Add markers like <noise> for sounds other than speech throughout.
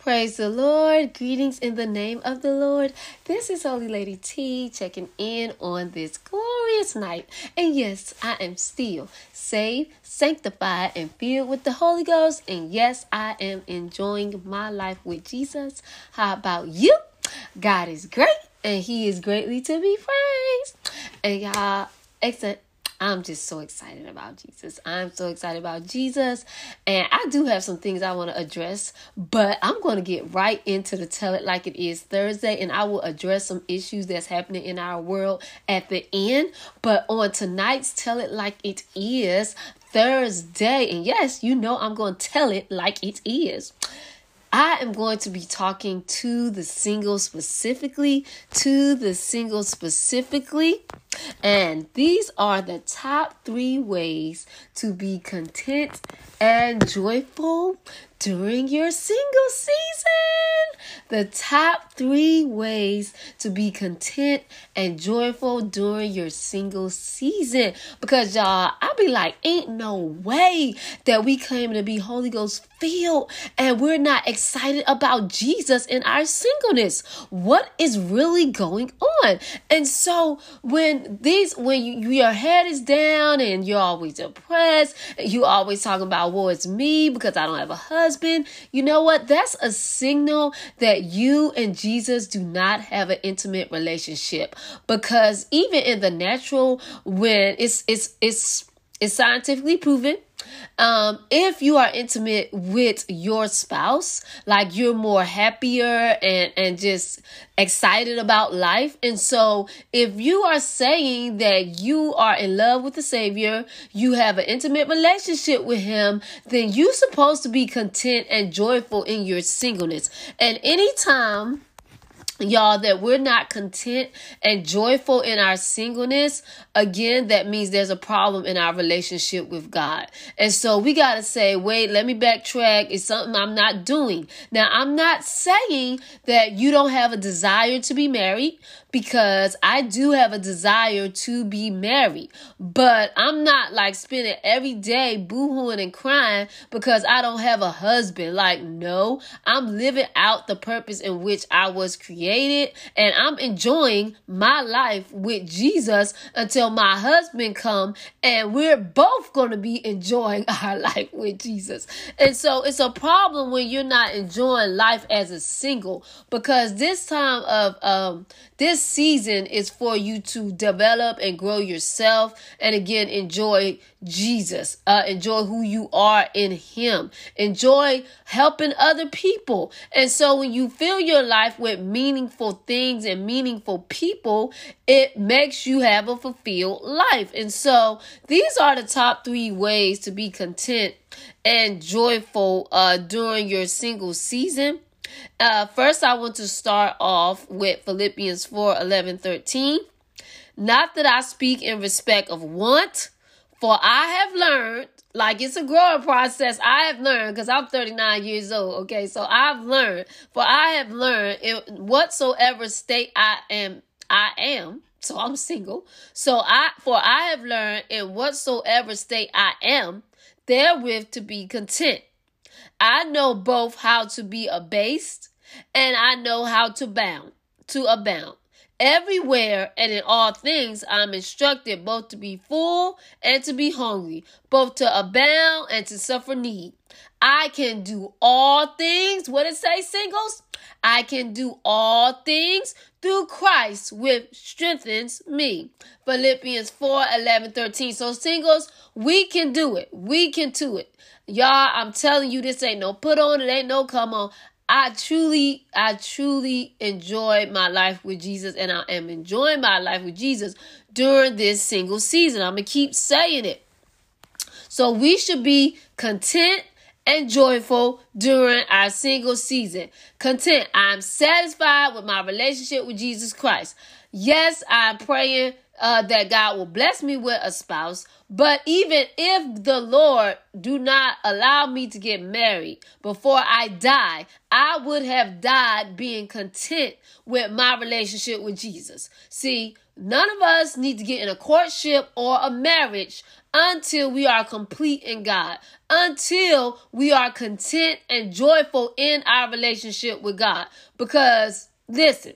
Praise the Lord. Greetings in the name of the Lord. This is Holy Lady T checking in on this glorious night. And yes, I am still saved, sanctified, and filled with the Holy Ghost. And yes, I am enjoying my life with Jesus. How about you? God is great and He is greatly to be praised. And y'all, excellent I'm just so excited about Jesus. I'm so excited about Jesus. And I do have some things I want to address, but I'm going to get right into the Tell It Like It Is Thursday, and I will address some issues that's happening in our world at the end. But on tonight's Tell It Like It Is Thursday, and yes, you know I'm going to tell it like it is. I am going to be talking to the single specifically, to the single specifically. And these are the top three ways to be content and joyful during your single season. The top three ways to be content and joyful during your single season. Because y'all, I be like, ain't no way that we claim to be Holy Ghost filled and we're not excited about Jesus in our singleness. What is really going on? And so when these, when you, your head is down and you're always depressed, you always talking about, well, it's me because I don't have a husband husband, you know what? That's a signal that you and Jesus do not have an intimate relationship. Because even in the natural, when it's it's it's it's scientifically proven um, if you are intimate with your spouse, like you're more happier and, and just excited about life. And so if you are saying that you are in love with the Savior, you have an intimate relationship with Him, then you're supposed to be content and joyful in your singleness. And anytime y'all that we're not content and joyful in our singleness again that means there's a problem in our relationship with god. And so we got to say wait let me backtrack. It's something i'm not doing. Now i'm not saying that you don't have a desire to be married because I do have a desire to be married, but I'm not like spending every day boohooing and crying because I don't have a husband. Like, no, I'm living out the purpose in which I was created and I'm enjoying my life with Jesus until my husband come and we're both going to be enjoying <laughs> our life with Jesus. And so it's a problem when you're not enjoying life as a single because this time of um this season is for you to develop and grow yourself and again enjoy Jesus. Uh, enjoy who you are in Him. Enjoy helping other people. And so when you fill your life with meaningful things and meaningful people, it makes you have a fulfilled life. And so these are the top three ways to be content and joyful uh, during your single season. Uh, first, I want to start off with Philippians 4 11 13. Not that I speak in respect of want, for I have learned, like it's a growing process. I have learned because I'm 39 years old. Okay, so I've learned, for I have learned in whatsoever state I am, I am. So I'm single. So I, for I have learned in whatsoever state I am, therewith to be content. I know both how to be abased and I know how to bound, to abound. Everywhere and in all things, I'm instructed both to be full and to be hungry, both to abound and to suffer need. I can do all things. What it say, singles? I can do all things through Christ, which strengthens me. Philippians 4 11 13. So, singles, we can do it. We can do it. Y'all, I'm telling you, this ain't no put on, it ain't no come on. I truly, I truly enjoy my life with Jesus, and I am enjoying my life with Jesus during this single season. I'm gonna keep saying it. So we should be content and joyful during our single season. Content. I'm satisfied with my relationship with Jesus Christ. Yes, I'm praying uh, that God will bless me with a spouse. But even if the Lord do not allow me to get married before I die, I would have died being content with my relationship with Jesus. See, none of us need to get in a courtship or a marriage until we are complete in God, until we are content and joyful in our relationship with God. Because listen,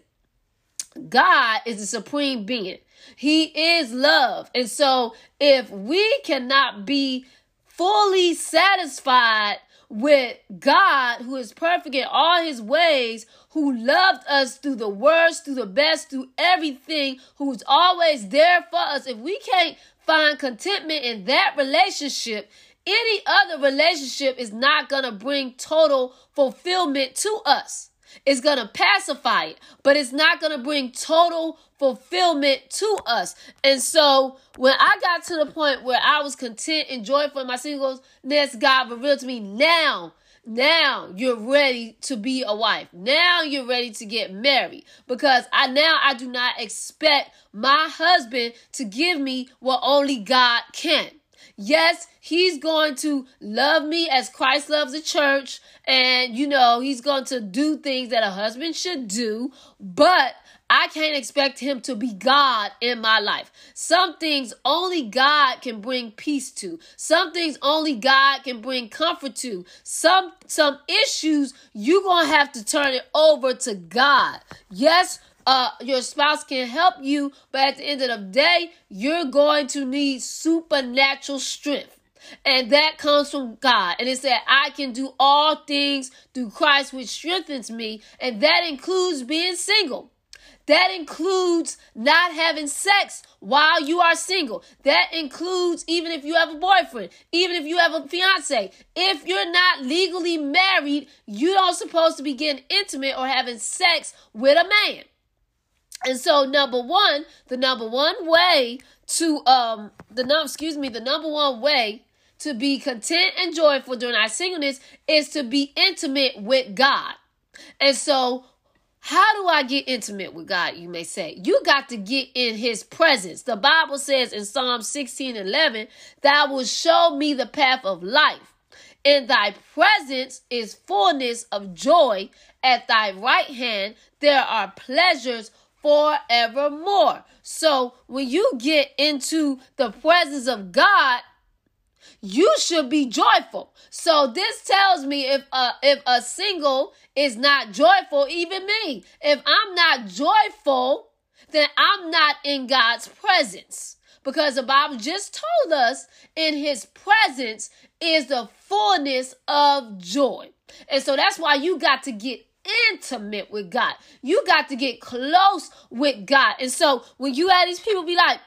God is the supreme being. He is love. And so if we cannot be fully satisfied with God, who is perfect in all his ways, who loved us through the worst, through the best, through everything, who's always there for us, if we can't find contentment in that relationship, any other relationship is not going to bring total fulfillment to us. It's going to pacify it, but it's not going to bring total fulfillment to us. And so when I got to the point where I was content and joyful in my singleness, God revealed to me now. Now you're ready to be a wife. Now you're ready to get married because I now I do not expect my husband to give me what only God can. Yes, he's going to love me as Christ loves the church. And, you know, he's going to do things that a husband should do. But I can't expect him to be God in my life. Some things only God can bring peace to. Some things only God can bring comfort to. Some some issues you're going to have to turn it over to God. Yes, uh, your spouse can help you, but at the end of the day, you're going to need supernatural strength. And that comes from God. And it said, I can do all things through Christ, which strengthens me. And that includes being single. That includes not having sex while you are single. That includes even if you have a boyfriend, even if you have a fiance. If you're not legally married, you don't supposed to be getting intimate or having sex with a man. And so number one, the number one way to um the number excuse me, the number one way to be content and joyful during our singleness is to be intimate with God. And so how do I get intimate with God? You may say. You got to get in his presence. The Bible says in Psalm 16 11, Thou will show me the path of life. In thy presence is fullness of joy. At thy right hand there are pleasures forevermore. So when you get into the presence of God, you should be joyful. So this tells me if a if a single is not joyful, even me, if I'm not joyful, then I'm not in God's presence. Because the Bible just told us in his presence is the fullness of joy. And so that's why you got to get intimate with God. You got to get close with God. And so when you have these people be like,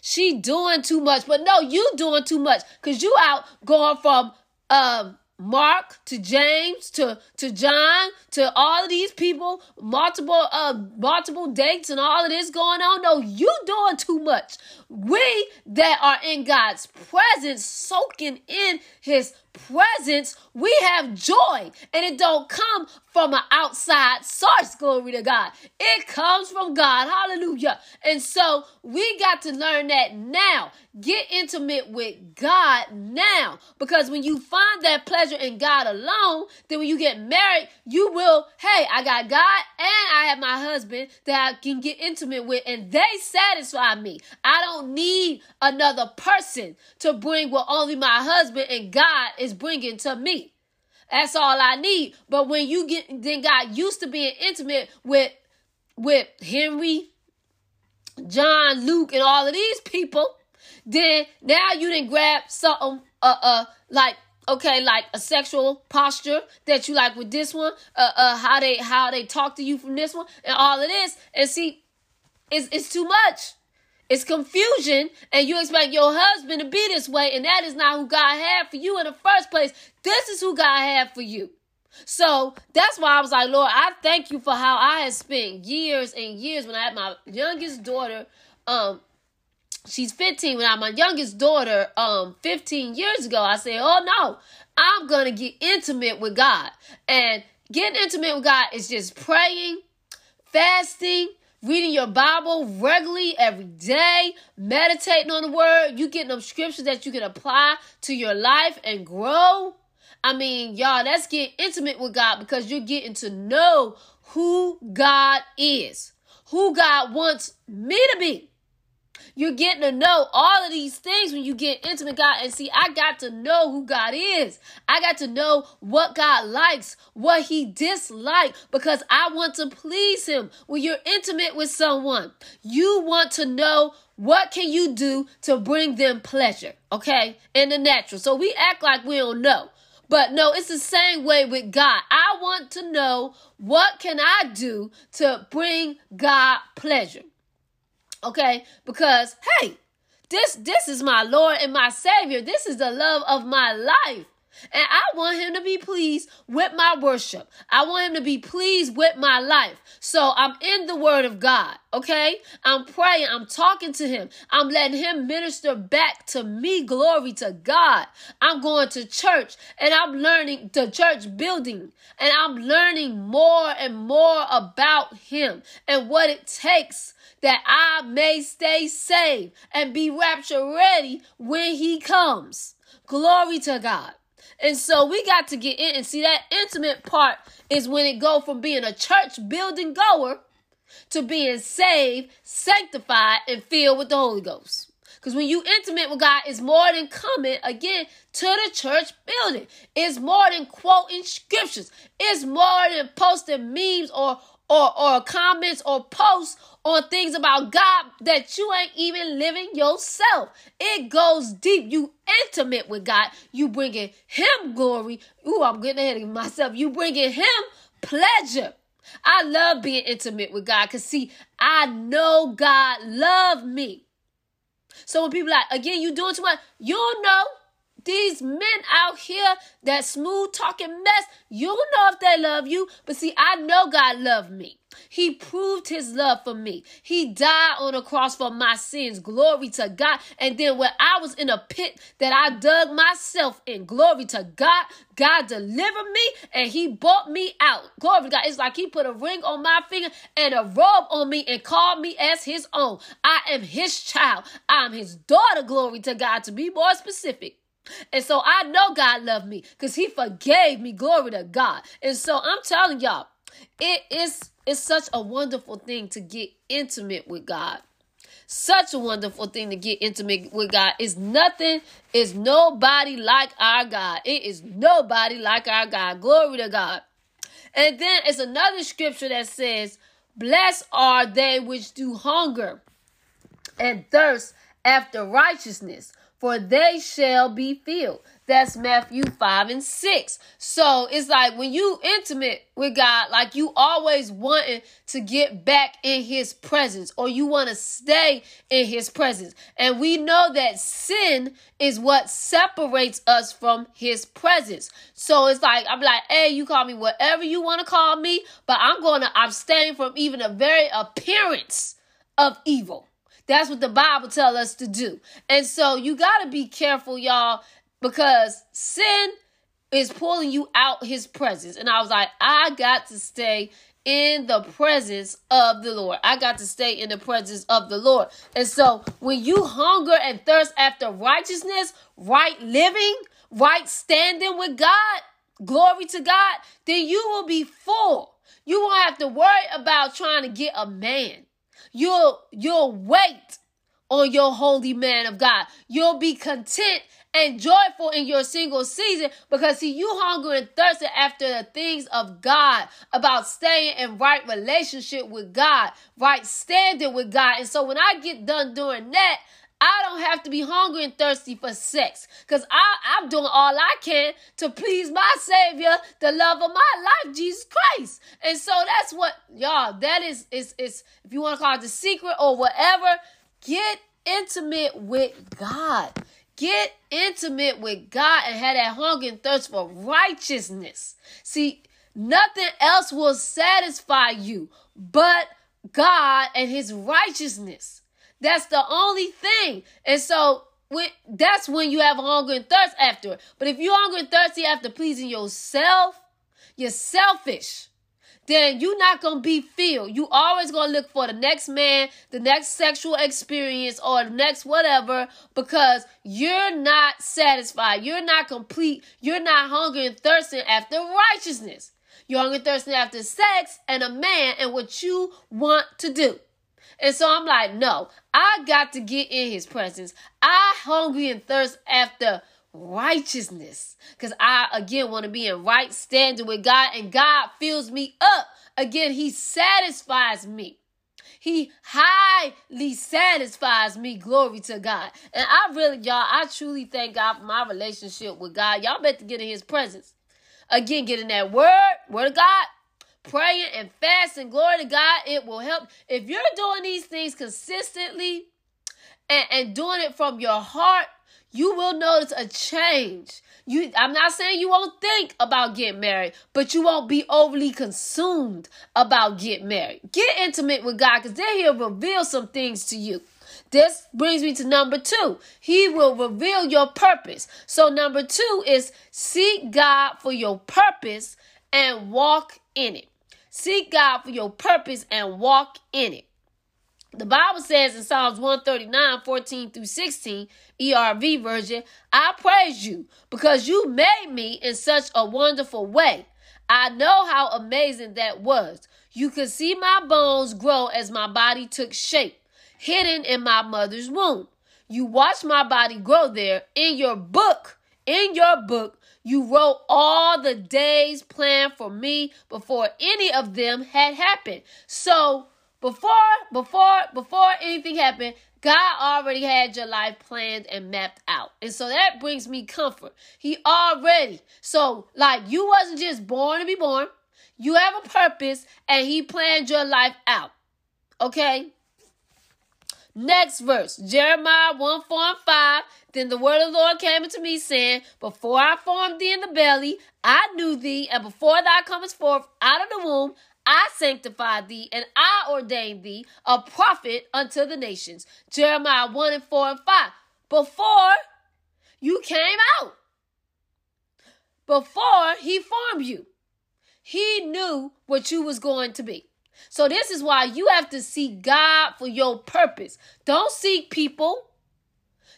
she doing too much, but no, you doing too much because you out going from um Mark to James to to John to all of these people, multiple uh multiple dates and all of this going on. No, you doing too much. We that are in God's presence, soaking in his presence, we have joy. And it don't come from an outside source, glory to God. It comes from God. Hallelujah. And so we got to learn that now. Get intimate with God now. Because when you find that pleasure in God alone, then when you get married, you will, hey, I got God and I have my husband that I can get intimate with, and they satisfy me. I don't need another person to bring what only my husband and God is bringing to me. That's all I need. But when you get then got used to being intimate with with Henry, John, Luke, and all of these people, then now you didn't grab something uh uh like okay like a sexual posture that you like with this one uh uh how they how they talk to you from this one and all of this and see it's it's too much it's confusion, and you expect your husband to be this way, and that is not who God had for you in the first place. This is who God had for you. So that's why I was like, Lord, I thank you for how I had spent years and years when I had my youngest daughter. Um, she's 15. When I had my youngest daughter, um, 15 years ago, I said, Oh no, I'm gonna get intimate with God. And getting intimate with God is just praying, fasting, reading your Bible regularly every day, meditating on the word, you getting them scriptures that you can apply to your life and grow. I mean, y'all, that's getting intimate with God because you're getting to know who God is who God wants me to be. You're getting to know all of these things when you get intimate God. And see, I got to know who God is. I got to know what God likes, what he dislikes, because I want to please him. When you're intimate with someone, you want to know what can you do to bring them pleasure, okay? In the natural. So we act like we don't know. But no, it's the same way with God. I want to know what can I do to bring God pleasure. Okay? Because hey, this this is my Lord and my Savior. This is the love of my life. And I want him to be pleased with my worship. I want him to be pleased with my life. So I'm in the word of God, okay? I'm praying, I'm talking to him. I'm letting him minister back to me. Glory to God. I'm going to church and I'm learning the church building and I'm learning more and more about him and what it takes that I may stay safe and be rapture ready when he comes. Glory to God. And so we got to get in and see that intimate part is when it go from being a church building goer to being saved, sanctified, and filled with the Holy Ghost. Because when you intimate with God, it's more than coming again to the church building. It's more than quoting scriptures. It's more than posting memes or or or comments or posts on things about God that you ain't even living yourself. It goes deep. You intimate with God. You bringing Him glory. Ooh, I'm getting ahead of myself. You bringing Him pleasure. I love being intimate with God because see, I know God love me. So when people like, again, you doing too much, you know these men out here that smooth talking mess, you don't know if they love you, but see, I know God loved me. He proved his love for me. He died on the cross for my sins. Glory to God. And then when I was in a pit that I dug myself in, glory to God, God delivered me and he bought me out. Glory to God. It's like he put a ring on my finger and a robe on me and called me as his own. I am his child. I'm his daughter. Glory to God. To be more specific. And so I know God loved me because he forgave me. Glory to God. And so I'm telling y'all, it is it's such a wonderful thing to get intimate with God. Such a wonderful thing to get intimate with God. It's nothing, is nobody like our God. It is nobody like our God. Glory to God. And then it's another scripture that says, Blessed are they which do hunger and thirst after righteousness, for they shall be filled. That's Matthew 5 and 6. So it's like when you intimate with God, like you always wanting to get back in his presence or you want to stay in his presence. And we know that sin is what separates us from his presence. So it's like, I'm like, hey, you call me whatever you want to call me, but I'm going to abstain from even a very appearance of evil. That's what the Bible tells us to do. And so you got to be careful, y'all, because sin is pulling you out his presence. And I was like, I got to stay in the presence of the Lord. I got to stay in the presence of the Lord. And so when you hunger and thirst after righteousness, right living, right standing with God, glory to God, then you will be full. You won't have to worry about trying to get a man. You'll you'll wait on your holy man of God. You'll be content and joyful in your single season because see you hunger and thirsting after the things of God about staying in right relationship with God, right standing with God. And so when I get done doing that, I don't have to be hungry and thirsty for sex because I'm doing all I can to please my Savior, the love of my life, Jesus Christ. And so that's what, y'all, that is, is, is if you want to call it the secret or whatever, get intimate with God. Get intimate with God and have that hunger and thirst for righteousness. See, nothing else will satisfy you but God and his righteousness. That's the only thing. And so when, that's when you have hunger and thirst after it. But if you're hungry and thirsty after pleasing yourself, you're selfish. Then you're not gonna be filled. You always gonna look for the next man, the next sexual experience, or the next whatever, because you're not satisfied. You're not complete. You're not hungry and thirsting after righteousness. You're hungry and thirsting after sex and a man and what you want to do. And so I'm like, no, I got to get in his presence. I hungry and thirst after righteousness. Because I again want to be in right standing with God and God fills me up. Again, he satisfies me. He highly satisfies me. Glory to God. And I really, y'all, I truly thank God for my relationship with God. Y'all better get in his presence. Again, getting that word, word of God, praying and fasting. Glory to God. It will help. If you're doing these things consistently and, and doing it from your heart, you will notice a change. You I'm not saying you won't think about getting married, but you won't be overly consumed about getting married. Get intimate with God because then he'll reveal some things to you. This brings me to number two. He will reveal your purpose. So, number two is seek God for your purpose and walk in it. Seek God for your purpose and walk in it. The Bible says in Psalms 139, 14 through 16, ERV version, I praise you because you made me in such a wonderful way. I know how amazing that was. You could see my bones grow as my body took shape, hidden in my mother's womb. You watched my body grow there. In your book, in your book, you wrote all the days planned for me before any of them had happened. So, before, before, before anything happened, God already had your life planned and mapped out. And so that brings me comfort. He already. So, like, you wasn't just born to be born. You have a purpose and he planned your life out. Okay? Next verse, Jeremiah 1 4 and 5. Then the word of the Lord came unto me, saying, Before I formed thee in the belly, I knew thee, and before thou comest forth out of the womb, I sanctified thee and I ordained thee a prophet unto the nations. Jeremiah 1 and 4 and 5. Before you came out, before he formed you, he knew what you was going to be. So this is why you have to seek God for your purpose. Don't seek people.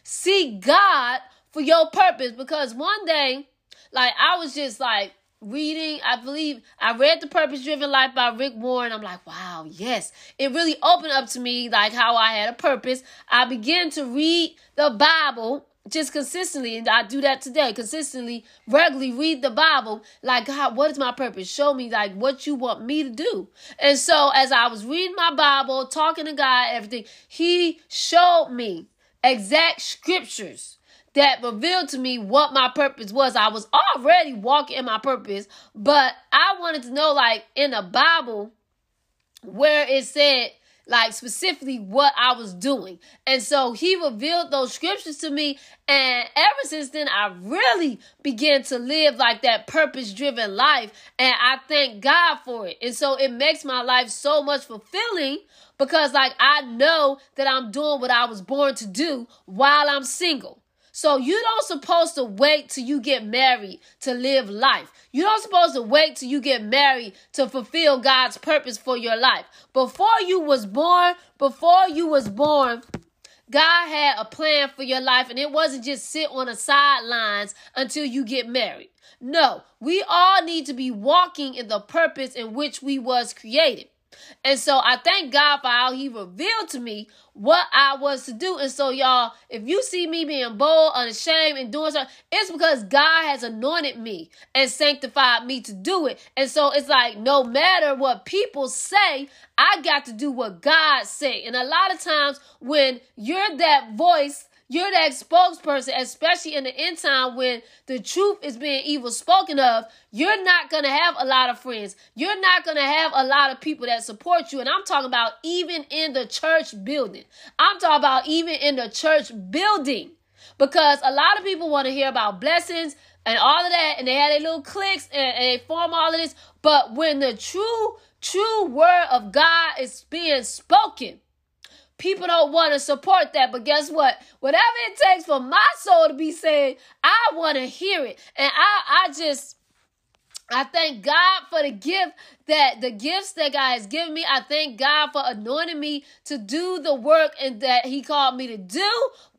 Seek God for your purpose because one day, like I was just like reading, I believe I read The Purpose Driven Life by Rick Warren. I'm like, wow, yes. It really opened up to me like how I had a purpose. I began to read the Bible just consistently, and I do that today, consistently, regularly read the Bible. Like, God, what is my purpose? Show me like what you want me to do. And so as I was reading my Bible, talking to God, everything, He showed me exact scriptures that revealed to me what my purpose was. I was already walking in my purpose, but I wanted to know, like, in the Bible, where it said, like, specifically what I was doing. And so he revealed those scriptures to me. And ever since then, I really began to live like that purpose driven life. And I thank God for it. And so it makes my life so much fulfilling because, like, I know that I'm doing what I was born to do while I'm single. So you don't supposed to wait till you get married to live life. You don't supposed to wait till you get married to fulfill God's purpose for your life. Before you was born, before you was born, God had a plan for your life and it wasn't just sit on the sidelines until you get married. No, we all need to be walking in the purpose in which we was created. And so I thank God for how He revealed to me what I was to do. And so, y'all, if you see me being bold, unashamed, and doing something, it's because God has anointed me and sanctified me to do it. And so it's like no matter what people say, I got to do what God say. And a lot of times when you're that voice you're that spokesperson, especially in the end time when the truth is being evil spoken of. You're not going to have a lot of friends. You're not going to have a lot of people that support you. And I'm talking about even in the church building. I'm talking about even in the church building. Because a lot of people want to hear about blessings and all of that, and they have their little clicks and, and they form all of this. But when the true, true word of God is being spoken, People don't want to support that, but guess what? Whatever it takes for my soul to be saved, I want to hear it. And I, I just, I thank God for the gift that the gifts that God has given me. I thank God for anointing me to do the work and that He called me to do.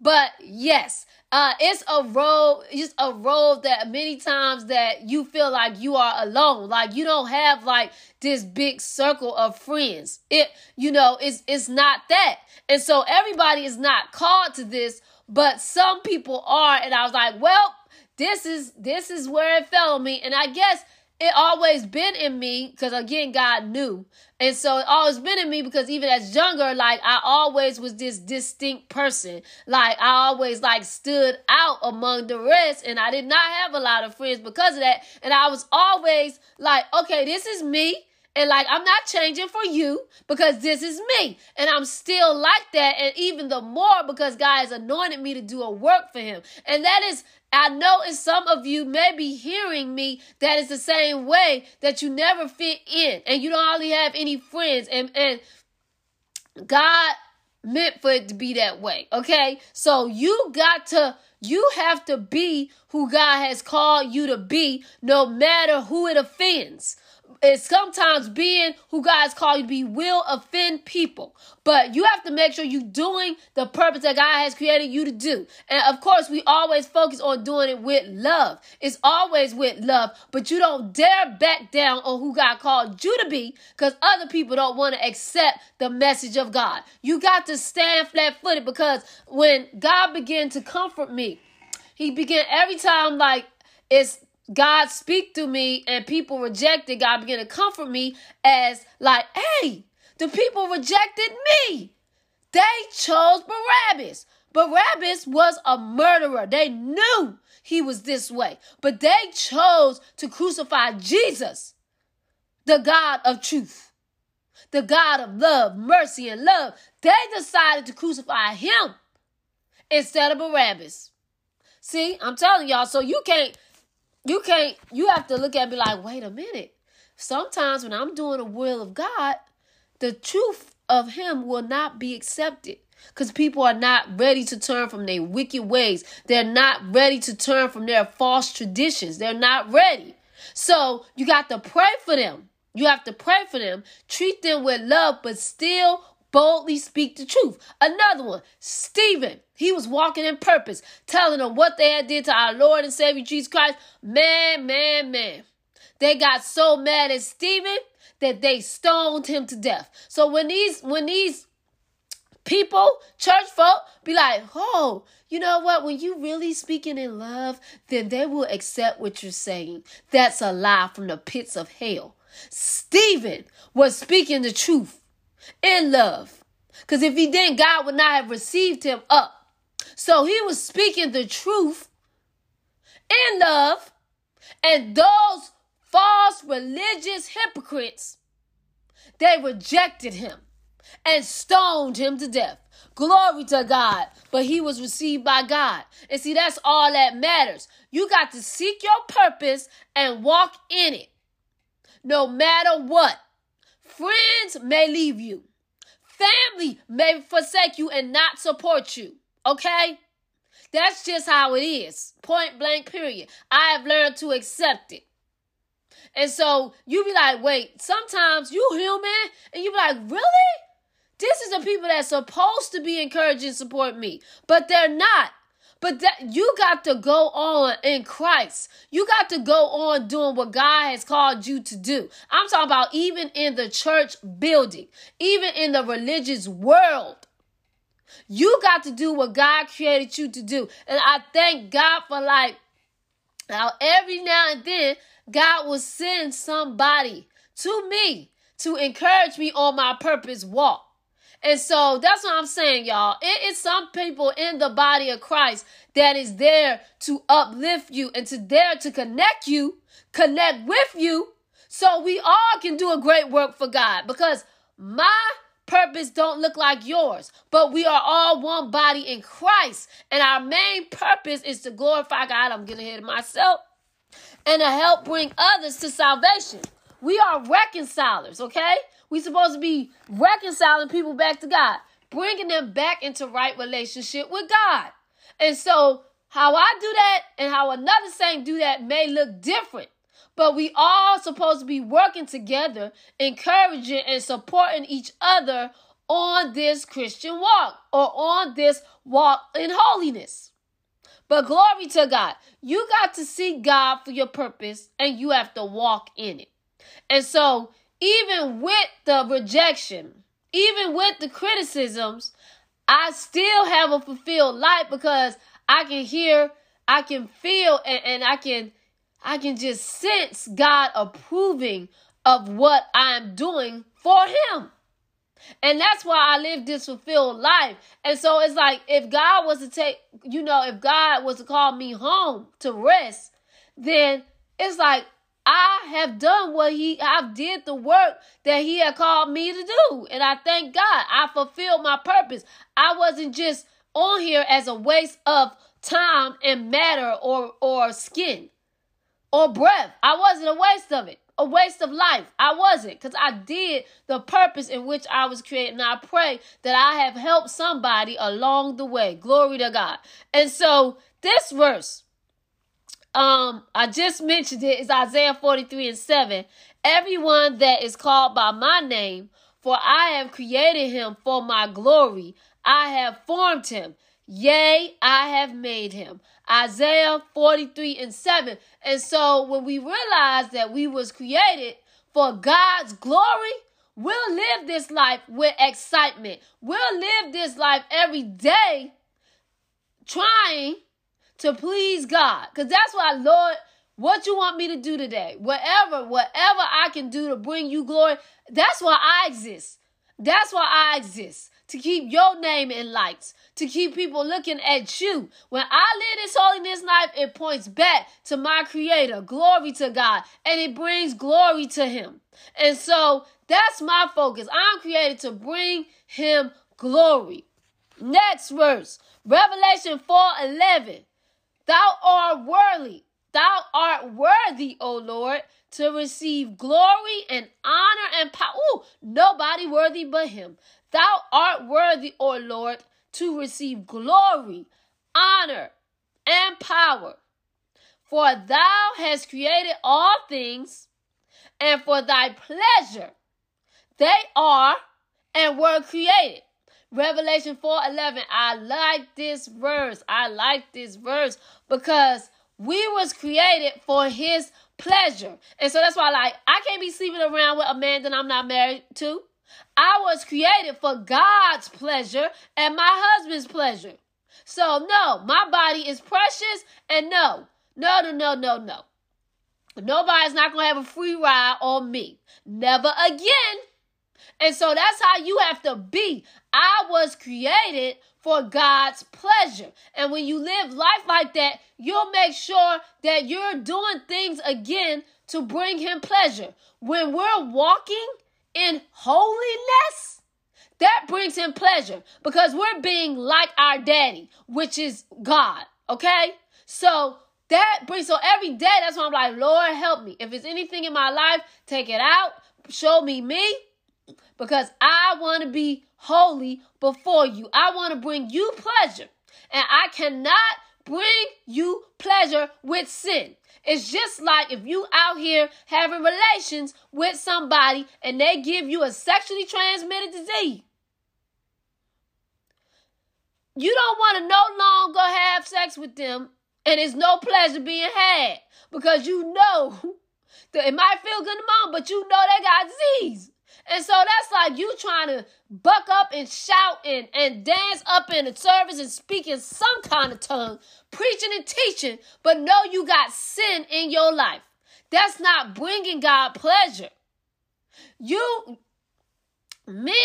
But yes, uh, it's a road, it's a road that many times that you feel like you are alone. Like you don't have like this big circle of friends. It, you know, it's it's not that. And so everybody is not called to this, but some people are. And I was like, well, this is this is where it fell on me. And I guess it always been in me because again god knew and so it always been in me because even as younger like i always was this distinct person like i always like stood out among the rest and i did not have a lot of friends because of that and i was always like okay this is me and like I'm not changing for you because this is me. And I'm still like that. And even the more because God has anointed me to do a work for him. And that is I know in some of you may be hearing me that is the same way that you never fit in and you don't hardly have any friends and and God meant for it to be that way. Okay? So you got to you have to be who God has called you to be no matter who it offends is sometimes being who God's called you to be will offend people. But you have to make sure you're doing the purpose that God has created you to do. And of course, we always focus on doing it with love. It's always with love, but you don't dare back down on who God called you to be because other people don't want to accept the message of God. You got to stand flat footed because when God began to comfort me, He began every time like it's God speak to me and people rejected, God began to comfort me as like, hey, the people rejected me. They chose Barabbas. Barabbas was a murderer. They knew he was this way, but they chose to crucify Jesus, the God of truth, the God of love, mercy, and love. They decided to crucify him instead of Barabbas. See, I'm telling y'all, so you can't you can't you have to look at me like wait a minute. Sometimes when i'm doing the will of god the truth of him will not be accepted because people are not ready to turn from their wicked ways. They're not ready to turn from their false traditions. They're not ready. So you got to pray for them. You have to pray for them. Treat them with love but still boldly speak the truth. Another one, Stephen. He was walking in purpose, telling them what they had did to our Lord and Savior Jesus Christ. Man, man, man. They got so mad at Stephen that they stoned him to death. So when these when these people, church folk, be like, oh, you know what? When you really speaking in love, then they will accept what you're saying. That's a lie from the pits of hell. Stephen was speaking the truth in love. Because if he didn't, God would not have received him up. So he was speaking the truth in love. And those false religious hypocrites, they rejected him and stoned him to death. Glory to God. But he was received by God. And see, that's all that matters. You got to seek your purpose and walk in it. No matter what. Friends may leave you. Family may forsake you and not support you. Okay? That's just how it is. Point blank, period. I have learned to accept it. And so you be like, wait, sometimes you human, and you be like, really? This is the people that's supposed to be encouraging support me, but they're not. But that you got to go on in Christ. You got to go on doing what God has called you to do. I'm talking about even in the church building, even in the religious world. You got to do what God created you to do. And I thank God for like now every now and then God will send somebody to me to encourage me on my purpose walk. And so that's what I'm saying, y'all. It is some people in the body of Christ that is there to uplift you and to there to connect you, connect with you, so we all can do a great work for God. Because my purpose don't look like yours, but we are all one body in Christ. And our main purpose is to glorify God. I'm getting ahead of myself. And to help bring others to salvation. We are reconcilers, okay? We supposed to be reconciling people back to God, bringing them back into right relationship with God. And so, how I do that and how another saint do that may look different. but we all supposed to be working together, encouraging and supporting each other on this Christian walk or on this walk in holiness. But glory to God. You got to see God for your purpose and you have to walk in it. And so, even with the rejection, even with the criticisms, I still have a fulfilled life because I can hear, I can feel, and, and I can I can just sense God approving of what I'm doing for him. And that's why I live this fulfilled life. And so it's like if God was to take, you know, if God was to call me home to rest, then it's like I have done what he I've did the work that he had called me to do. And I thank God I fulfilled my purpose. I wasn't just on here as a waste of time and matter or or skin or breath. I wasn't a waste of it a waste of life. I wasn't because I did the purpose in which I was created. And I pray that I have helped somebody along the way. Glory to God. And so this verse, um, I just mentioned it is Isaiah 43 and 7. Everyone that is called by my name, for I have created him for my glory. I have formed him. Yea, I have made him. Isaiah 43 and 7. And so when we realize that we was created for God's glory, we'll live this life with excitement. We'll live this life every day trying to please God. Because that's why, Lord, what you want me to do today, whatever, whatever I can do to bring you glory, that's why I exist. That's why I exist to keep your name in lights, to keep people looking at you. When I live this holiness life, it points back to my creator. Glory to God. And it brings glory to him. And so that's my focus. I'm created to bring him glory. Next verse, Revelation 4 11. Thou art worthy, thou art worthy, O Lord, to receive glory and honor and power. Ooh, nobody worthy but him. Thou art worthy, O Lord, to receive glory, honor, and power. For thou hast created all things, and for thy pleasure they are and were created. Revelation 4:11. I like this verse. I like this verse because we was created for his pleasure. And so that's why like I can't be sleeping around with a man that I'm not married to. I was created for God's pleasure and my husband's pleasure. So, no, my body is precious, and no, no, no, no, no, no. Nobody's not going to have a free ride on me. Never again. And so that's how you have to be. I was created for God's pleasure. And when you live life like that, you'll make sure that you're doing things again to bring Him pleasure. When we're walking in holiness, that brings him pleasure because we're being like our daddy, which is God. Okay? So that brings, so every day, that's why I'm like, Lord, help me. If there's anything in my life, take it out, show me me, because I want to be holy before you. I want to bring you pleasure. And I cannot bring you pleasure with sin. It's just like if you out here having relations with somebody and they give you a sexually transmitted disease. You don't want to no longer have sex with them and it's no pleasure being had because you know <laughs> that it might feel good in the moment, but you know they got disease. And so that's like you trying to buck up and shout and, and dance up in the service and speak in some kind of tongue, preaching and teaching, but know you got sin in your life. That's not bringing God pleasure. You, me,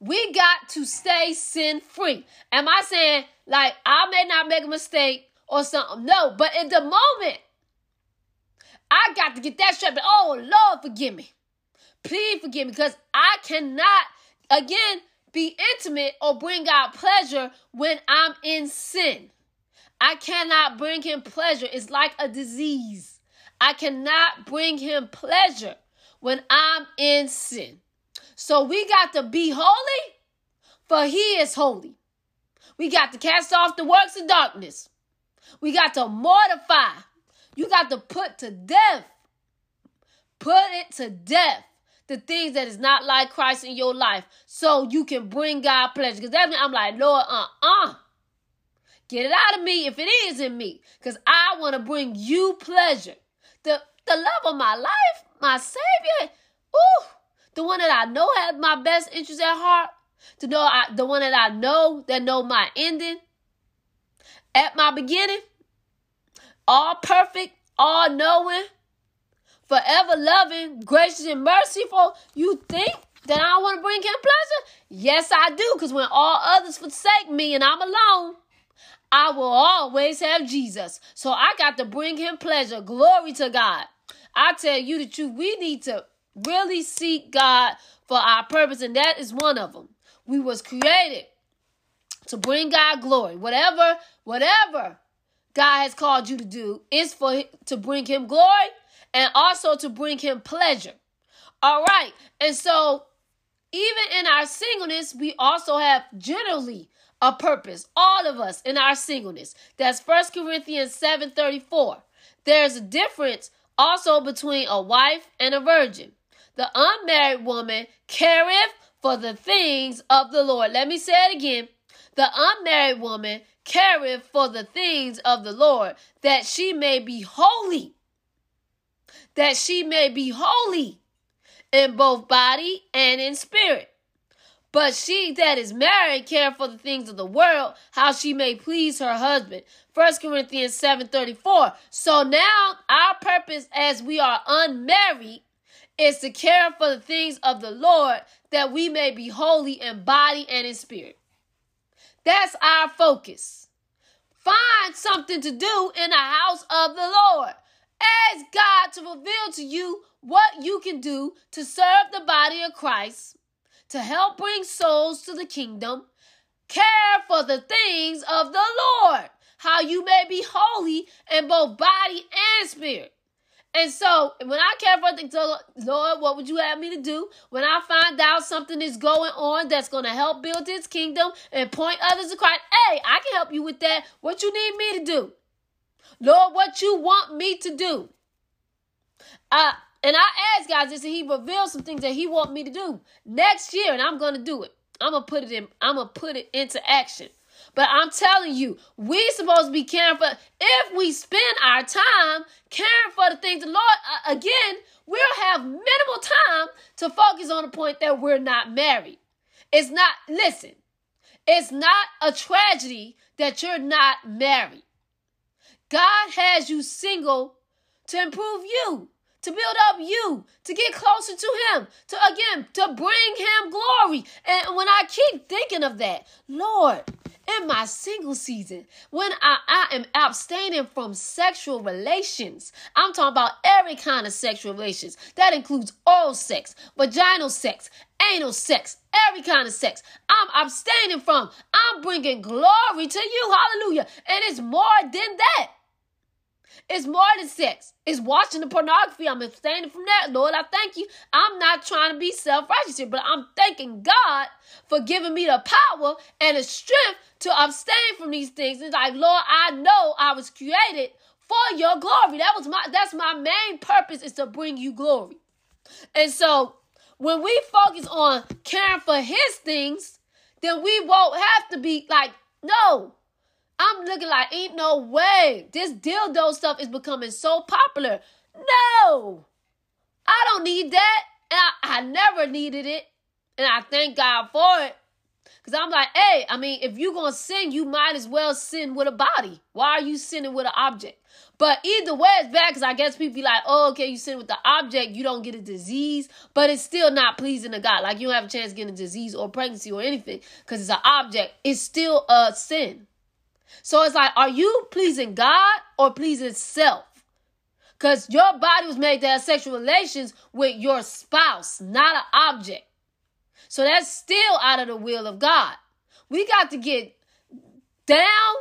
we got to stay sin free. Am I saying like I may not make a mistake or something? No, but in the moment, I got to get that straight. But Oh Lord, forgive me. Please forgive me because I cannot, again, be intimate or bring God pleasure when I'm in sin. I cannot bring him pleasure. It's like a disease. I cannot bring him pleasure when I'm in sin. So we got to be holy, for he is holy. We got to cast off the works of darkness. We got to mortify. You got to put to death Put it to death. The things that is not like Christ in your life so you can bring God pleasure. Because that means I'm like, Lord, uh-uh. Get it out of me if it is in me. Because I want to bring you pleasure. The the love of my life, my Savior. Ooh, the one that I know has my best interest at heart. To know I, the one that I know that know my ending at my beginning. All perfect, all knowing, forever loving, gracious and merciful. You think that I want to bring him pleasure? Yes, I do. Because when all others forsake me and I'm alone, I will always have Jesus. So I got to bring him pleasure. Glory to God. I tell you the truth, we need to really seek God for our purpose, and that is one of them. We was created to bring God glory. Whatever, whatever God has called you to do is for to bring him glory and also to bring him pleasure. All right. And so even in our singleness, we also have generally a purpose. All of us in our singleness. That's First Corinthians 7:34. There's a difference also between a wife and a virgin. The unmarried woman careth for the things of the Lord. Let me say it again. The unmarried woman careth for the things of the Lord, that she may be holy. That she may be holy in both body and in spirit. But she that is married care for the things of the world, how she may please her husband. 1 Corinthians 7:34. So now our purpose as we are unmarried is to care for the things of the Lord that we may be holy in body and in spirit. That's our focus. Find something to do in the house of the Lord. Ask God to reveal to you what you can do to serve the body of Christ to help bring souls to the kingdom. Care for the things of the Lord, how you may be holy in both body and spirit. And so, when I care for things, Lord, what would you have me to do? When I find out something is going on that's going to help build His kingdom and point others to Christ, hey, I can help you with that. What you need me to do? Lord, what you want me to do? Uh, and I asked God this, and He revealed some things that He want me to do next year, and I'm gonna do it. I'm gonna put it in. I'm gonna put it into action. But I'm telling you, we supposed to be caring for. If we spend our time caring for the things the Lord, uh, again, we'll have minimal time to focus on the point that we're not married. It's not. Listen, it's not a tragedy that you're not married. God has you single to improve you to build up you, to get closer to Him, to again, to bring Him glory. And when I keep thinking of that, Lord, in my single season, when I, I am abstaining from sexual relations, I'm talking about every kind of sexual relations. That includes oral sex, vaginal sex, anal sex, every kind of sex. I'm abstaining from. I'm bringing glory to you. Hallelujah. And it's more than that. It's more than sex. It's watching the pornography. I'm abstaining from that. Lord, I thank you. I'm not trying to be self righteous but I'm thanking God for giving me the power and the strength to abstain from these things. It's like, Lord, I know I was created for your glory. That was my that's my main purpose is to bring you glory. And so when we focus on caring for his things, then we won't have to be like, no, I'm looking like, ain't no way. This dildo stuff is becoming so popular. No, I don't need that. And I, I never needed it. And I thank God for it. Because I'm like, hey, I mean, if you're going to sin, you might as well sin with a body. Why are you sinning with an object? But either way, it's bad because I guess people be like, oh, okay, you sin with the object, you don't get a disease, but it's still not pleasing to God. Like you don't have a chance of getting a disease or pregnancy or anything because it's an object. It's still a sin. So it's like, are you pleasing God or pleasing self? Because your body was made to have sexual relations with your spouse, not an object. So that's still out of the will of God. We got to get down,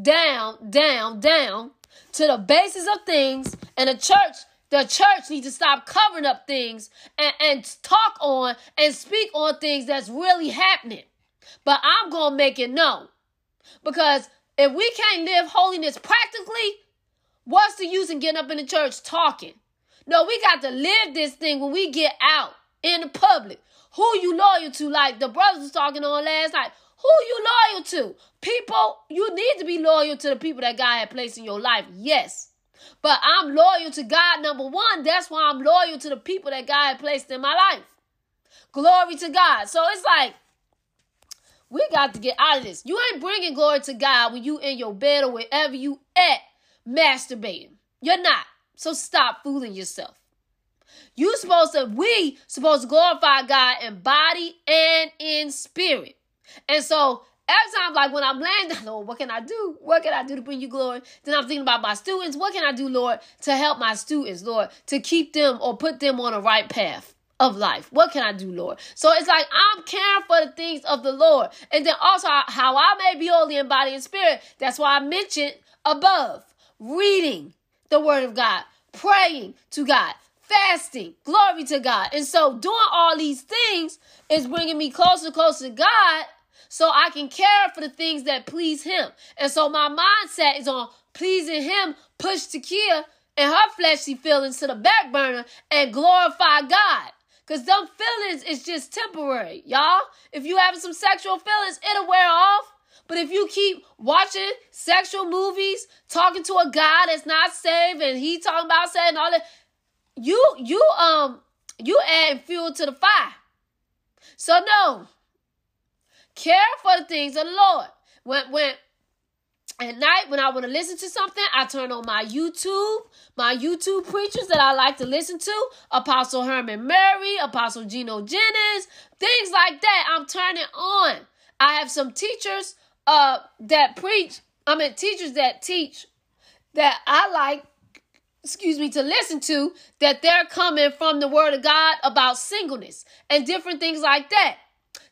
down, down, down to the basis of things, and the church, the church needs to stop covering up things and, and talk on and speak on things that's really happening. But I'm gonna make it known because if we can't live holiness practically, what's the use in getting up in the church talking? No, we got to live this thing when we get out in the public. Who you loyal to? Like the brothers was talking on last night. Who you loyal to? People, you need to be loyal to the people that God had placed in your life. Yes. But I'm loyal to God, number one. That's why I'm loyal to the people that God had placed in my life. Glory to God. So it's like, we got to get out of this. You ain't bringing glory to God when you in your bed or wherever you at masturbating. You're not. So stop fooling yourself. You supposed to, we supposed to glorify God in body and in spirit. And so every time, like when I'm laying down, <laughs> Lord, what can I do? What can I do to bring you glory? Then I'm thinking about my students. What can I do, Lord, to help my students, Lord, to keep them or put them on the right path? Of life. What can I do, Lord? So it's like I'm caring for the things of the Lord. And then also how I may be holy in body and spirit. That's why I mentioned above reading the word of God, praying to God, fasting, glory to God. And so doing all these things is bringing me closer, closer to God so I can care for the things that please him. And so my mindset is on pleasing him, push Takia and her fleshy feelings to the back burner and glorify God. Cause them feelings is just temporary, y'all. If you having some sexual feelings, it'll wear off. But if you keep watching sexual movies, talking to a guy that's not saved, and he talking about saying all that, you you um you add fuel to the fire. So no, care for the things of the Lord. When when at night when I want to listen to something, I turn on my YouTube, my YouTube preachers that I like to listen to, Apostle Herman Murray, Apostle Gino Jennings, things like that. I'm turning on. I have some teachers uh that preach, I mean teachers that teach that I like excuse me, to listen to that they're coming from the word of God about singleness and different things like that.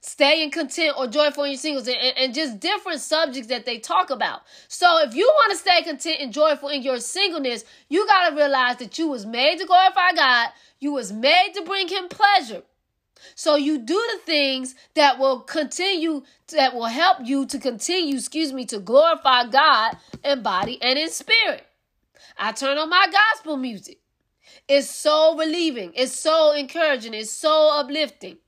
Staying content or joyful in your singles and, and just different subjects that they talk about. So if you want to stay content and joyful in your singleness, you got to realize that you was made to glorify God. You was made to bring him pleasure. So you do the things that will continue, that will help you to continue, excuse me, to glorify God in body and in spirit. I turn on my gospel music. It's so relieving. It's so encouraging. It's so uplifting.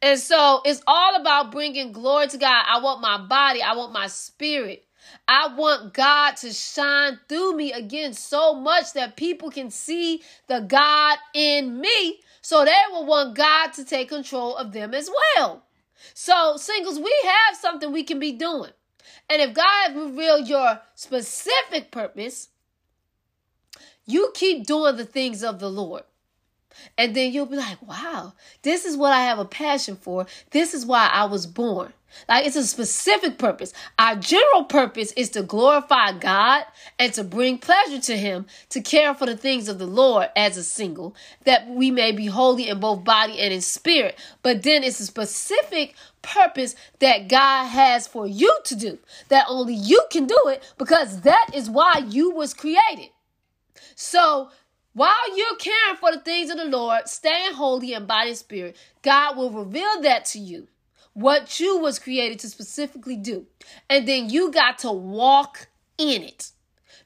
And so it's all about bringing glory to God. I want my body, I want my spirit. I want God to shine through me again so much that people can see the God in me so they will want God to take control of them as well. So, singles, we have something we can be doing. And if God revealed your specific purpose, you keep doing the things of the Lord. And then you'll be like, wow, this is what I have a passion for. This is why I was born. Like it's a specific purpose. Our general purpose is to glorify God and to bring pleasure to Him, to care for the things of the Lord as a single, that we may be holy in both body and in spirit. But then it's a specific purpose that God has for you to do, that only you can do it because that is why you was created. So while you're caring for the things of the Lord, staying holy in body and spirit, God will reveal that to you what you was created to specifically do. And then you got to walk in it.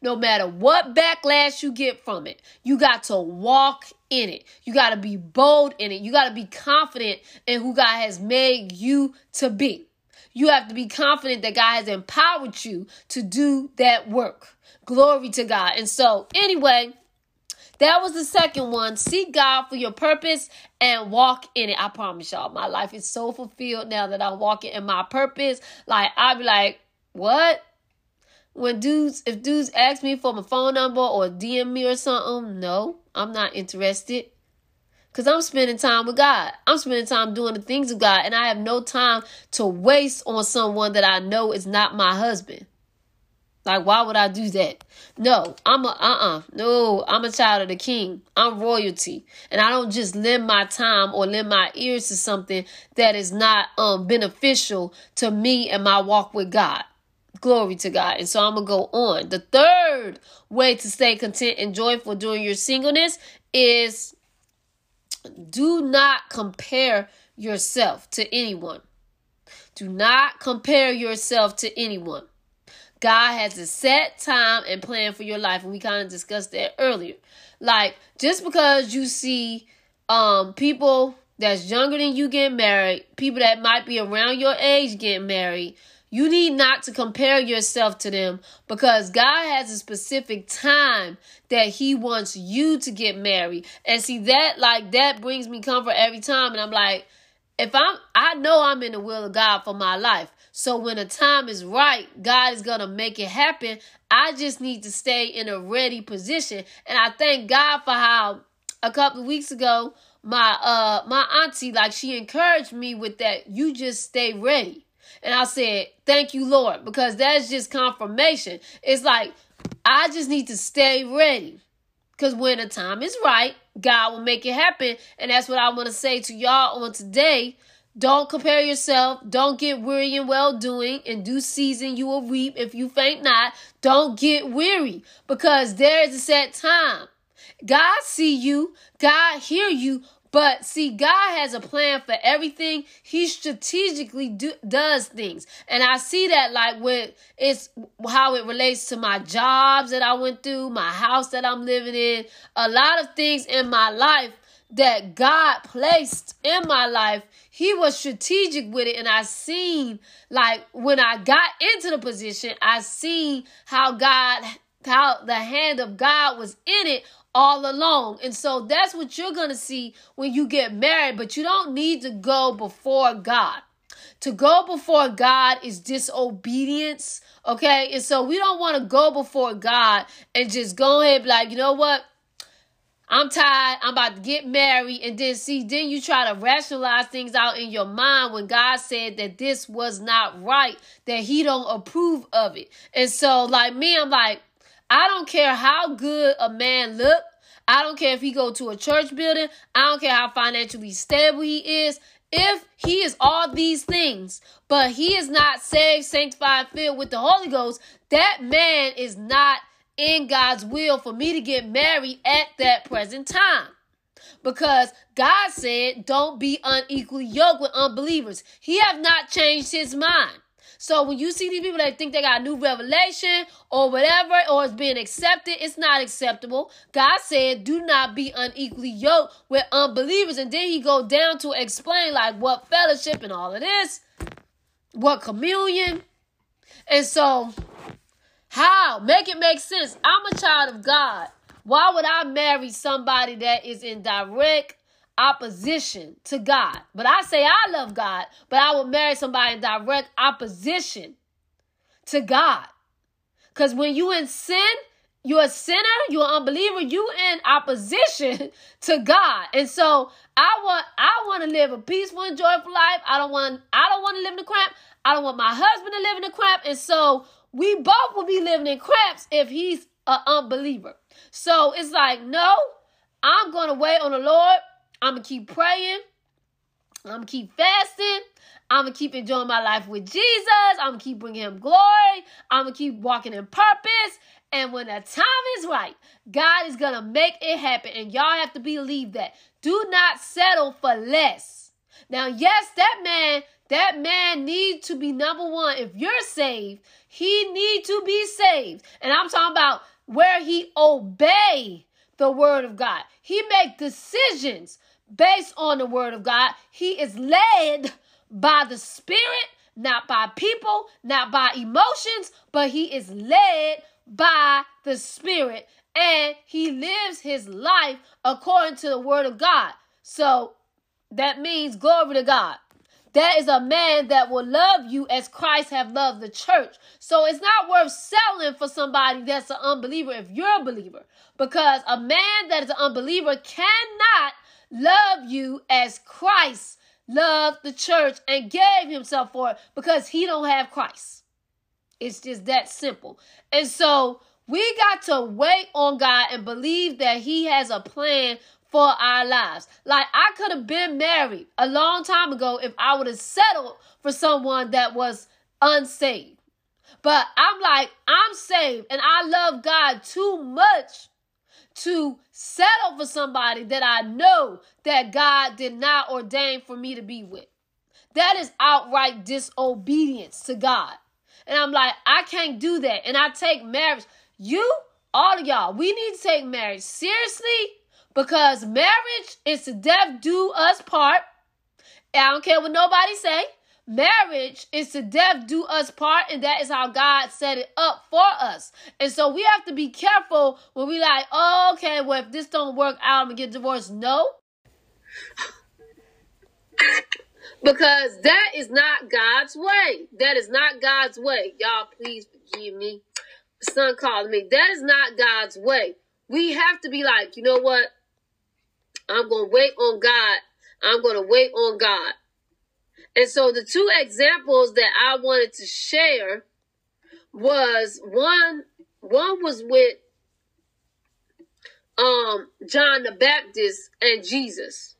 No matter what backlash you get from it, you got to walk in it. You got to be bold in it. You got to be confident in who God has made you to be. You have to be confident that God has empowered you to do that work. Glory to God. And so, anyway, that was the second one. Seek God for your purpose and walk in it. I promise y'all, my life is so fulfilled now that I'm walking in my purpose. Like, I'll be like, what? When dudes, if dudes ask me for my phone number or DM me or something, no, I'm not interested. Because I'm spending time with God. I'm spending time doing the things of God. And I have no time to waste on someone that I know is not my husband. Like, why would I do that? No, I'm a, uh uh No, I'm a child of the king. I'm royalty. And I don't just lend my time or lend my ears to something that is not um beneficial to me and my walk with God. Glory to God. And so I'm to go on. The third way to stay content and joyful during your singleness is do not compare yourself to anyone. Do not compare yourself to anyone. God has a set time and plan for your life, and we kind of discussed that earlier. Like just because you see um people that's younger than you getting married, people that might be around your age getting married, you need not to compare yourself to them because God has a specific time that He wants you to get married. And see that like that brings me comfort every time. And I'm like, if I'm I know I'm in the will of God for my life. So when the time is right, God is gonna make it happen. I just need to stay in a ready position. And I thank God for how a couple of weeks ago my uh my auntie like she encouraged me with that you just stay ready. And i said thank you lord because that's just confirmation. It's like i just need to stay ready. Because when the time is right god will make it happen. And that's what i want to say to y'all on today don't compare yourself. Don't get weary in well doing. In due season, you will reap if you faint not. Don't get weary because there is a set time. God see you. God hear you. But see, God has a plan for everything. He strategically do, does things. And I see that like with it's how it relates to my jobs that I went through, my house that I'm living in, a lot of things in my life that God placed in my life. He was strategic with it. And I seen like when I got into the position, I seen how God how the hand of God was in it all along. And so that's what you're going to see when you get married, but you don't need to go before God. To go before God is disobedience, okay? And so we don't want to go before God and just go ahead like, you know what? I'm tired. I'm about to get married. And then see, then you try to rationalize things out in your mind when God said that this was not right, that He don't approve of it. And so, like me, I'm like, I don't care how good a man look. I don't care if he go to a church building. I don't care how financially stable he is. If he is all these things, but he is not saved, sanctified, filled with the Holy Ghost, that man is not in God's will for me to get married at that present time. Because God said, don't be unequally yoked with unbelievers. He have not changed his mind. So when you see these people that think they got a new revelation or whatever, or it's being accepted, it's not acceptable. God said, do not be unequally yoked with unbelievers. And then he go down to explain like what fellowship and all of this, what communion. And so, how? Make it make sense. I'm a child of God. Why would I marry somebody that is in direct opposition to God. But I say I love God, but I would marry somebody in direct opposition to God. Because when you in sin, you're a sinner, you're an unbeliever, you in opposition <laughs> to God. And so I want I want to live a peaceful and joyful life. I don't want I don't want to live in the cramp. I don't want my husband to live in the cramp. And so we both will be living in cramps if he's an unbeliever. So it's like, no, I'm going to wait on the Lord I'm gonna keep praying. I'm gonna keep fasting. I'm gonna keep enjoying my life with Jesus. I'm gonna keep bringing him glory. I'm gonna keep walking in purpose. And when the time is right, God is gonna make it happen. And y'all have to believe that. Do not settle for less. Now, yes, that man, that man needs to be number one. If you're saved, he need to be saved. And I'm talking about where he obey the word of God. He make decisions based on the word of God. He is led by the spirit, not by people, not by emotions, but he is led by the spirit and he lives his life according to the word of God. So that means glory to God. That is a man that will love you as Christ have loved the church. So it's not worth selling for somebody that's an unbeliever if you're a believer. Because a man that is an unbeliever cannot love you as Christ loved the church and gave himself for it because he don't have Christ. It's just that simple. And so we got to wait on God and believe that he has a plan for our lives. Like I could have been married a long time ago if I would have settled for someone that was unsaved. But I'm like, I'm saved and I love God too much to settle for somebody that I know that God did not ordain for me to be with. That is outright disobedience to God. And I'm like, I can't do that. And I take marriage. You all of y'all, we need to take marriage seriously because marriage is to death do us part. I don't care what nobody say. Marriage is to death do us part, and that is how God set it up for us. And so we have to be careful when we like, oh, okay, well, if this don't work out, I'm gonna get divorced. No. because that is not God's way. That is not God's way. Y'all, please forgive me. Son called me. That is not God's way. We have to be like, you know what? I'm going to wait on God. I'm going to wait on God. And so the two examples that I wanted to share was one one was with um John the Baptist and Jesus.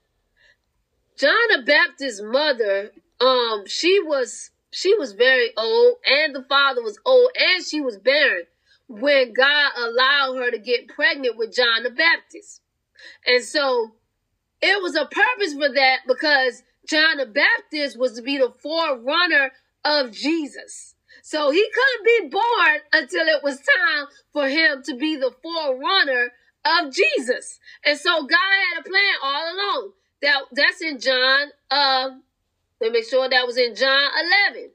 John the Baptist's mother um she was she was very old and the father was old and she was barren when God allowed her to get pregnant with John the Baptist. And so it was a purpose for that because John the Baptist was to be the forerunner of Jesus. So he couldn't be born until it was time for him to be the forerunner of Jesus. And so God had a plan all along. That that's in John uh let me make sure that was in John 11.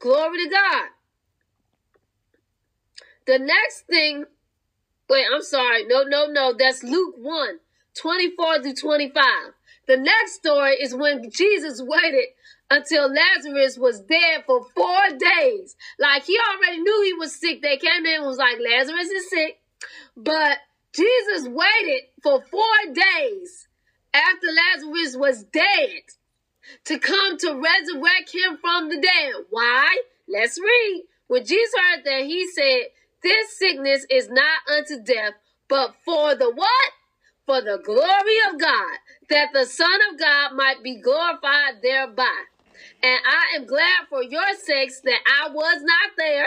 Glory to God. The next thing, wait, I'm sorry. No, no, no. That's Luke 1, 24 through 25. The next story is when Jesus waited until Lazarus was dead for four days. Like he already knew he was sick. They came in and was like, Lazarus is sick. But Jesus waited for four days after Lazarus was dead to come to resurrect him from the dead. Why? Let's read. When Jesus heard that, he said, This sickness is not unto death, but for the what? For the glory of God, that the Son of God might be glorified thereby. And I am glad for your sakes that I was not there,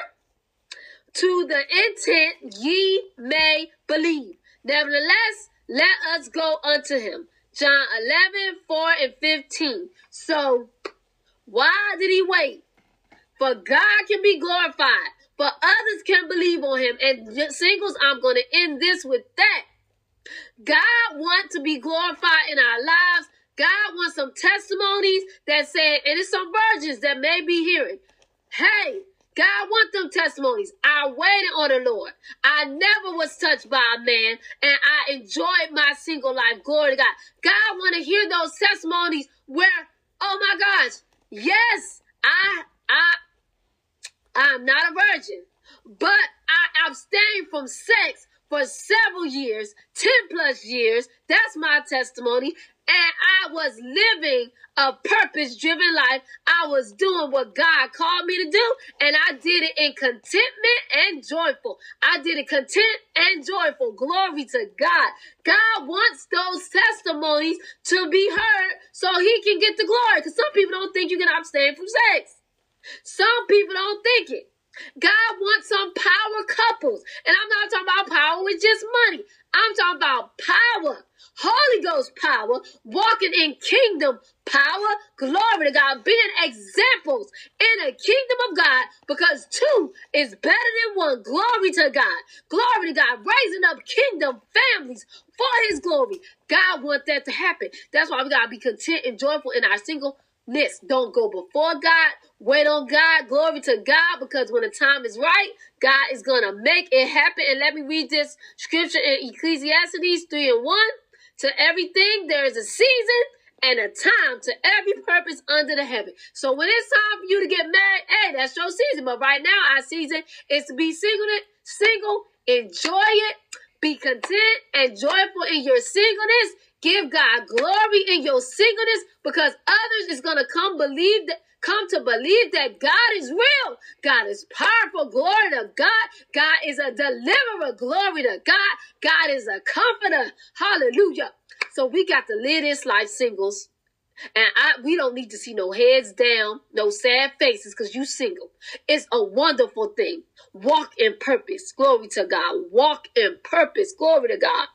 to the intent ye may believe. Nevertheless, let us go unto him. John 11, 4 and 15. So, why did he wait? For God can be glorified, for others can believe on him. And singles, I'm going to end this with that. God wants to be glorified in our lives. God wants some testimonies that say, and it's some virgins that may be hearing. Hey, God want them testimonies. I waited on the Lord. I never was touched by a man and I enjoyed my single life. Glory to God. God want to hear those testimonies where, oh my gosh, yes, I, I, I'm not a virgin, but I abstained from sex for several years, 10 plus years. That's my testimony and I was living a purpose driven life. I was doing what God called me to do, and I did it in contentment and joyful. I did it content and joyful. Glory to God. God wants those testimonies to be heard so he can get the glory. Because some people don't think you can abstain from sex. Some people don't think it. God wants some power couples. And I'm not talking about power with just money. I'm talking about power, Holy Ghost power, walking in kingdom power. Glory to God, being examples in a kingdom of God because two is better than one. Glory to God. Glory to God, raising up kingdom families for his glory. God wants that to happen. That's why we got to be content and joyful in our single don't go before God. Wait on God. Glory to God because when the time is right, God is going to make it happen. And let me read this scripture in Ecclesiastes 3 and 1. To everything, there is a season and a time to every purpose under the heaven. So when it's time for you to get married, hey, that's your season. But right now, our season is to be single, single, enjoy it, be content and joyful in your singleness Give God glory in your singleness because others is going to come believe that come to believe that God is real. God is powerful. Glory to God. God is a deliverer. Glory to God. God is a comforter. Hallelujah. So we got to live this life singles. And I, we don't need to see no heads down, no sad faces, because you single. It's a wonderful thing. Walk in purpose. Glory to God. Walk in purpose. Glory to God.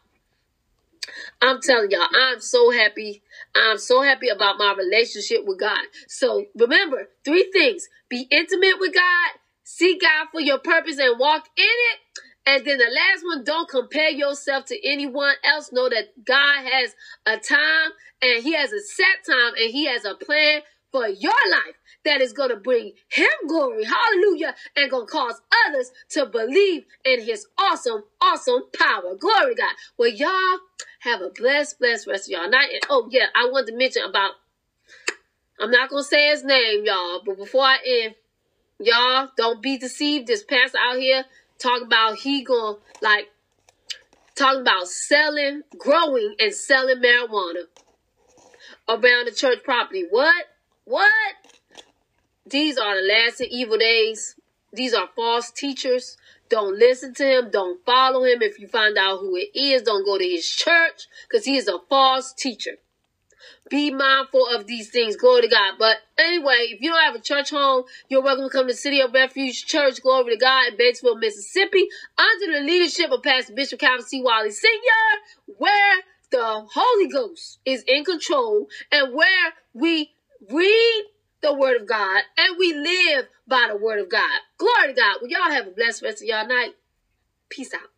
I'm telling y'all, I'm so happy. I'm so happy about my relationship with God. So remember, three things. Be intimate with God, seek God for your purpose and walk in it, And then the last one, don't compare yourself to anyone else. Know that God has a time and He has a set time and He has a plan for your life that is going to bring Him glory. Hallelujah. And going to cause others to believe in His awesome, awesome power. Glory God. Well, y'all have a blessed, blessed rest of y'all night. And oh, yeah, I want to mention about, I'm not going to say his name, y'all, but before I end, y'all don't be deceived. This pastor out here talking about he going to like talking about selling, growing, and selling marijuana around the church property. What? What? These are the last and evil days. These are false teachers. Don't listen to him. Don't follow him. If you find out who it is, don't go to his church because he is a false teacher. Be mindful of these things. Glory to God. But anyway, if you don't have a church home, you're welcome to come to City of Refuge Church. Glory to God in Batesville, Mississippi, under the leadership of Pastor Bishop Calvin C. Wiley Sr., where the Holy Ghost is in control and where we read the Word of God and we live by the Word of God. Glory to God. Well, y'all have a blessed rest of y'all night. Peace out.